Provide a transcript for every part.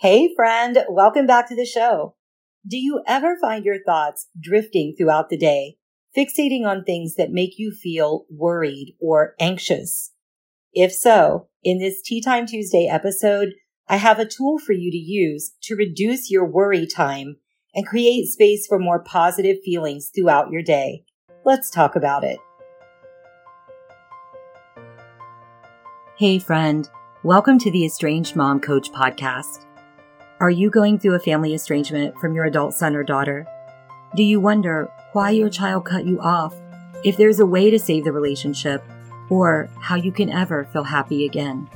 Hey friend, welcome back to the show. Do you ever find your thoughts drifting throughout the day, fixating on things that make you feel worried or anxious? If so, in this Tea Time Tuesday episode, I have a tool for you to use to reduce your worry time and create space for more positive feelings throughout your day. Let's talk about it. Hey friend, welcome to the Estranged Mom Coach podcast. Are you going through a family estrangement from your adult son or daughter? Do you wonder why your child cut you off, if there's a way to save the relationship, or how you can ever feel happy again?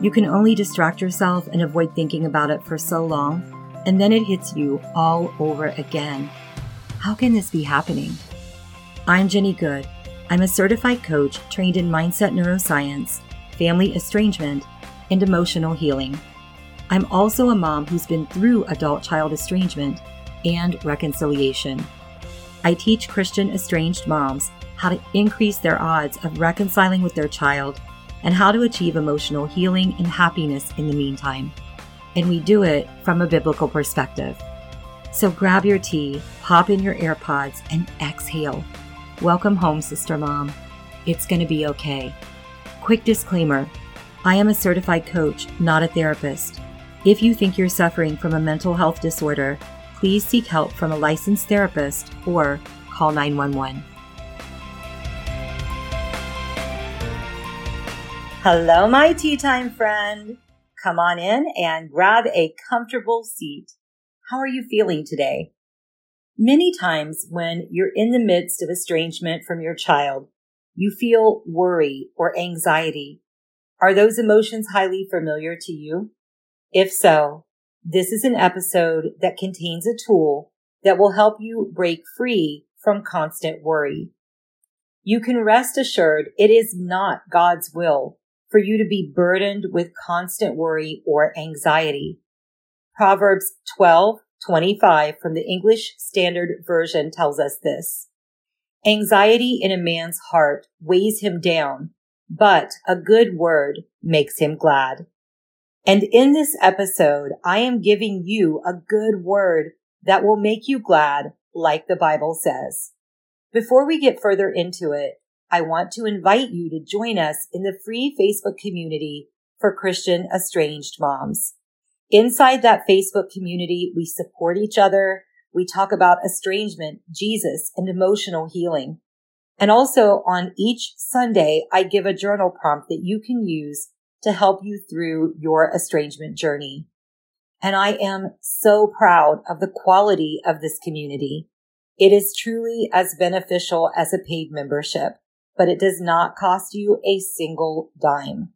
You can only distract yourself and avoid thinking about it for so long, and then it hits you all over again. How can this be happening? I'm Jenny Good. I'm a certified coach trained in mindset neuroscience, family estrangement, and emotional healing. I'm also a mom who's been through adult child estrangement and reconciliation. I teach Christian estranged moms how to increase their odds of reconciling with their child and how to achieve emotional healing and happiness in the meantime. And we do it from a biblical perspective. So grab your tea, pop in your AirPods, and exhale. Welcome home, Sister Mom. It's going to be okay. Quick disclaimer I am a certified coach, not a therapist. If you think you're suffering from a mental health disorder, please seek help from a licensed therapist or call 911. Hello, my tea time friend. Come on in and grab a comfortable seat. How are you feeling today? Many times when you're in the midst of estrangement from your child, you feel worry or anxiety. Are those emotions highly familiar to you? If so, this is an episode that contains a tool that will help you break free from constant worry. You can rest assured it is not God's will for you to be burdened with constant worry or anxiety. Proverbs 12:25 from the English Standard Version tells us this. Anxiety in a man's heart weighs him down, but a good word makes him glad. And in this episode, I am giving you a good word that will make you glad, like the Bible says. Before we get further into it, I want to invite you to join us in the free Facebook community for Christian estranged moms. Inside that Facebook community, we support each other. We talk about estrangement, Jesus, and emotional healing. And also on each Sunday, I give a journal prompt that you can use to help you through your estrangement journey. And I am so proud of the quality of this community. It is truly as beneficial as a paid membership, but it does not cost you a single dime.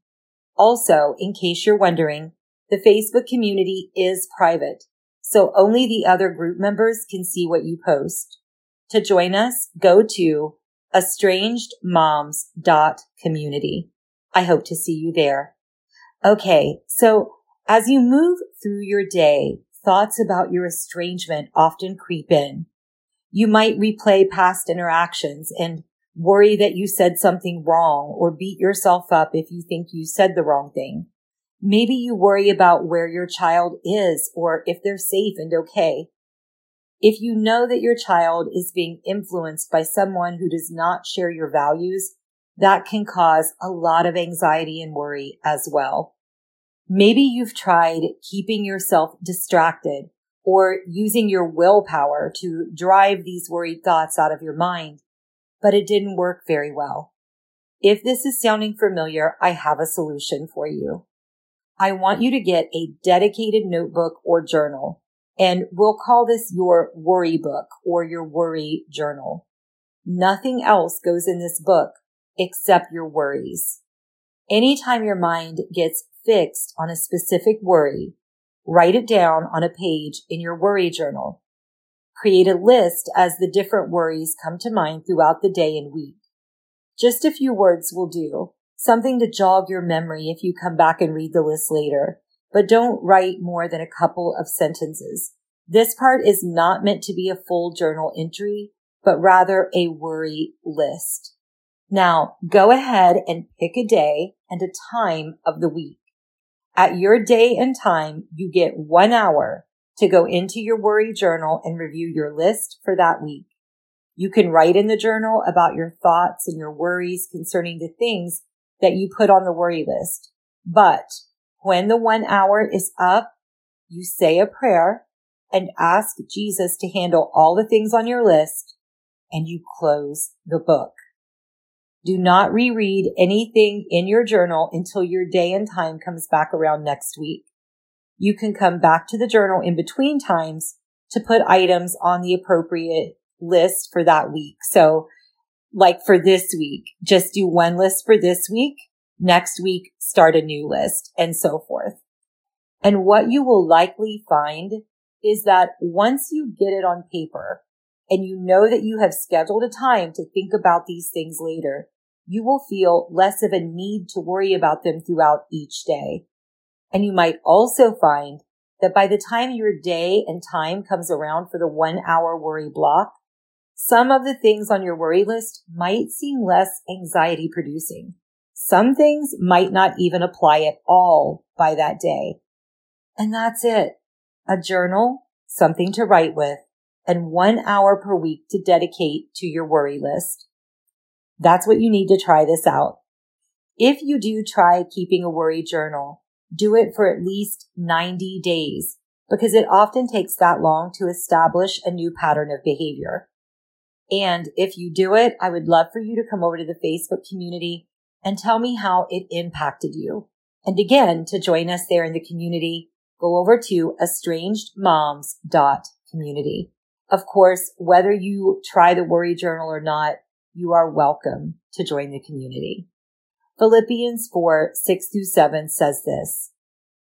Also, in case you're wondering, the Facebook community is private, so only the other group members can see what you post. To join us, go to estrangedmoms.community. I hope to see you there. Okay. So as you move through your day, thoughts about your estrangement often creep in. You might replay past interactions and worry that you said something wrong or beat yourself up if you think you said the wrong thing. Maybe you worry about where your child is or if they're safe and okay. If you know that your child is being influenced by someone who does not share your values, that can cause a lot of anxiety and worry as well. Maybe you've tried keeping yourself distracted or using your willpower to drive these worried thoughts out of your mind, but it didn't work very well. If this is sounding familiar, I have a solution for you. I want you to get a dedicated notebook or journal, and we'll call this your worry book or your worry journal. Nothing else goes in this book except your worries. Anytime your mind gets fixed on a specific worry, write it down on a page in your worry journal. Create a list as the different worries come to mind throughout the day and week. Just a few words will do, something to jog your memory if you come back and read the list later, but don't write more than a couple of sentences. This part is not meant to be a full journal entry, but rather a worry list. Now go ahead and pick a day and a time of the week. At your day and time, you get one hour to go into your worry journal and review your list for that week. You can write in the journal about your thoughts and your worries concerning the things that you put on the worry list. But when the one hour is up, you say a prayer and ask Jesus to handle all the things on your list and you close the book. Do not reread anything in your journal until your day and time comes back around next week. You can come back to the journal in between times to put items on the appropriate list for that week. So like for this week, just do one list for this week. Next week, start a new list and so forth. And what you will likely find is that once you get it on paper and you know that you have scheduled a time to think about these things later, you will feel less of a need to worry about them throughout each day. And you might also find that by the time your day and time comes around for the one hour worry block, some of the things on your worry list might seem less anxiety producing. Some things might not even apply at all by that day. And that's it. A journal, something to write with, and one hour per week to dedicate to your worry list. That's what you need to try this out. If you do try keeping a worry journal, do it for at least 90 days because it often takes that long to establish a new pattern of behavior. And if you do it, I would love for you to come over to the Facebook community and tell me how it impacted you. And again, to join us there in the community, go over to estrangedmoms.community. Of course, whether you try the worry journal or not, you are welcome to join the community. Philippians 4, 6 through 7 says this,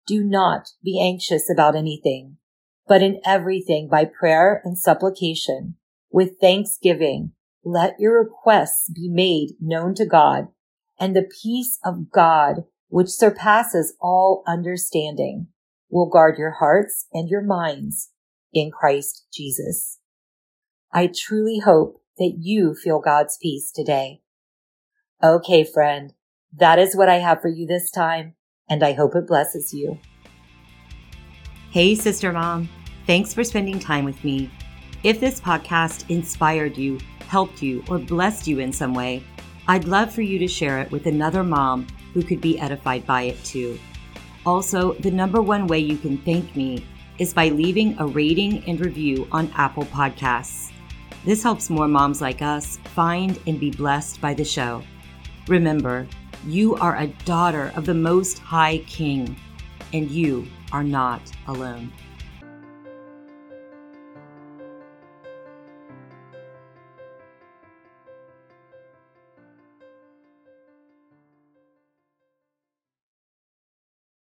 Do not be anxious about anything, but in everything by prayer and supplication with thanksgiving, let your requests be made known to God, and the peace of God, which surpasses all understanding, will guard your hearts and your minds in Christ Jesus. I truly hope that you feel God's peace today. Okay, friend, that is what I have for you this time, and I hope it blesses you. Hey, Sister Mom. Thanks for spending time with me if this podcast inspired you, helped you, or blessed you in some way, I'd love for you to share it with another mom who could be edified by it too. Also, the number one way you can thank me is by leaving a rating and review on Apple Podcasts. This helps more moms like us find and be blessed by the show. Remember, you are a daughter of the Most High King, and you are not alone.